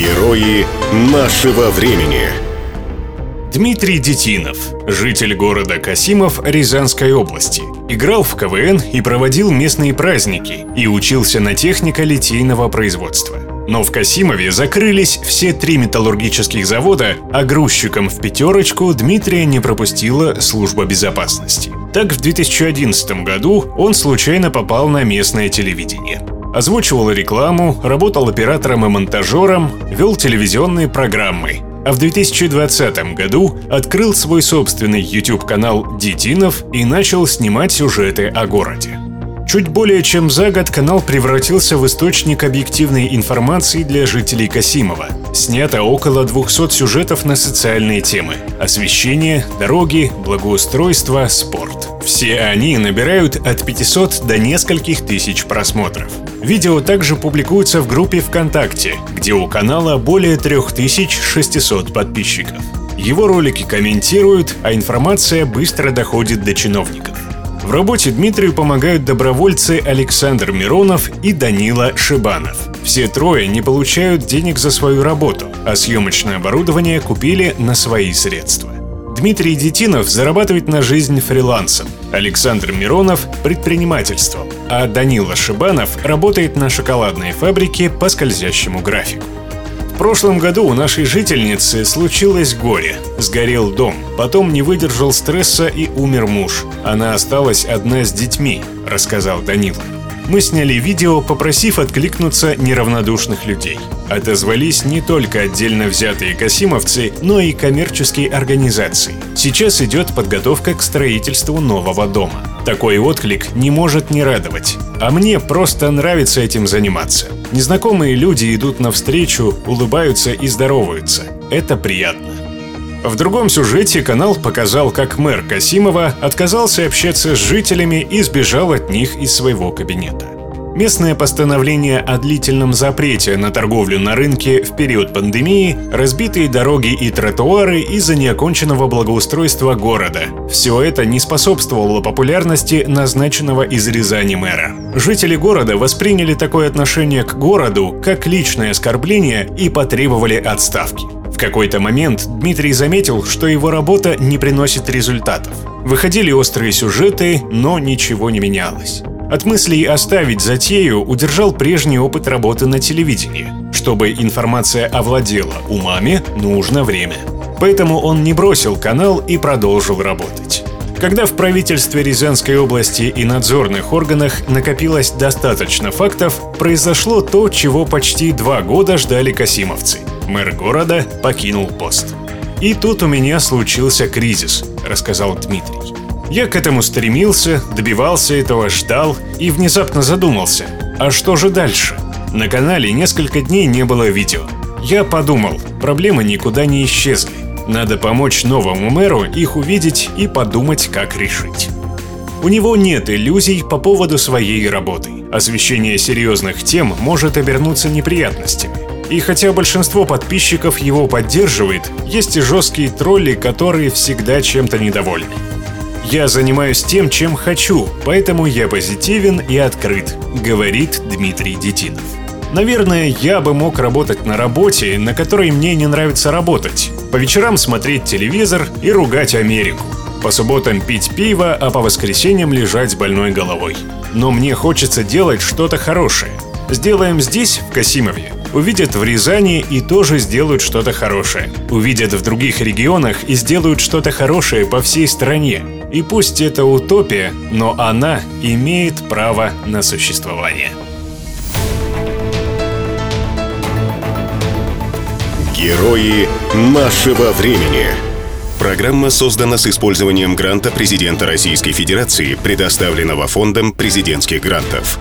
Герои нашего времени. Дмитрий Детинов, житель города Касимов Рязанской области. Играл в КВН и проводил местные праздники, и учился на техника литейного производства. Но в Касимове закрылись все три металлургических завода, а грузчиком в пятерочку Дмитрия не пропустила служба безопасности. Так в 2011 году он случайно попал на местное телевидение. Озвучивал рекламу, работал оператором и монтажером, вел телевизионные программы. А в 2020 году открыл свой собственный YouTube-канал «Детинов» и начал снимать сюжеты о городе. Чуть более чем за год канал превратился в источник объективной информации для жителей Касимова. Снято около 200 сюжетов на социальные темы – освещение, дороги, благоустройство, спорт. Все они набирают от 500 до нескольких тысяч просмотров. Видео также публикуются в группе ВКонтакте, где у канала более 3600 подписчиков. Его ролики комментируют, а информация быстро доходит до чиновников. В работе Дмитрию помогают добровольцы Александр Миронов и Данила Шибанов. Все трое не получают денег за свою работу, а съемочное оборудование купили на свои средства. Дмитрий Детинов зарабатывает на жизнь фрилансом, Александр Миронов – предпринимательством, а Данила Шибанов работает на шоколадной фабрике по скользящему графику. Прошлом году у нашей жительницы случилось горе. Сгорел дом, потом не выдержал стресса и умер муж. Она осталась одна с детьми, рассказал Данила мы сняли видео, попросив откликнуться неравнодушных людей. Отозвались не только отдельно взятые касимовцы, но и коммерческие организации. Сейчас идет подготовка к строительству нового дома. Такой отклик не может не радовать. А мне просто нравится этим заниматься. Незнакомые люди идут навстречу, улыбаются и здороваются. Это приятно. В другом сюжете канал показал, как мэр Касимова отказался общаться с жителями и сбежал от них из своего кабинета. Местное постановление о длительном запрете на торговлю на рынке в период пандемии, разбитые дороги и тротуары из-за неоконченного благоустройства города. Все это не способствовало популярности назначенного из Рязани мэра. Жители города восприняли такое отношение к городу как личное оскорбление и потребовали отставки какой-то момент Дмитрий заметил, что его работа не приносит результатов. Выходили острые сюжеты, но ничего не менялось. От мыслей оставить затею удержал прежний опыт работы на телевидении. Чтобы информация овладела умами, нужно время. Поэтому он не бросил канал и продолжил работать. Когда в правительстве Рязанской области и надзорных органах накопилось достаточно фактов, произошло то, чего почти два года ждали касимовцы – мэр города покинул пост. «И тут у меня случился кризис», — рассказал Дмитрий. «Я к этому стремился, добивался этого, ждал и внезапно задумался, а что же дальше? На канале несколько дней не было видео. Я подумал, проблемы никуда не исчезли. Надо помочь новому мэру их увидеть и подумать, как решить. У него нет иллюзий по поводу своей работы. Освещение серьезных тем может обернуться неприятностями. И хотя большинство подписчиков его поддерживает, есть и жесткие тролли, которые всегда чем-то недовольны. «Я занимаюсь тем, чем хочу, поэтому я позитивен и открыт», — говорит Дмитрий Детинов. Наверное, я бы мог работать на работе, на которой мне не нравится работать. По вечерам смотреть телевизор и ругать Америку. По субботам пить пиво, а по воскресеньям лежать с больной головой. Но мне хочется делать что-то хорошее. Сделаем здесь, в Касимове, увидят в Рязани и тоже сделают что-то хорошее. Увидят в других регионах и сделают что-то хорошее по всей стране. И пусть это утопия, но она имеет право на существование. Герои нашего времени. Программа создана с использованием гранта президента Российской Федерации, предоставленного Фондом президентских грантов.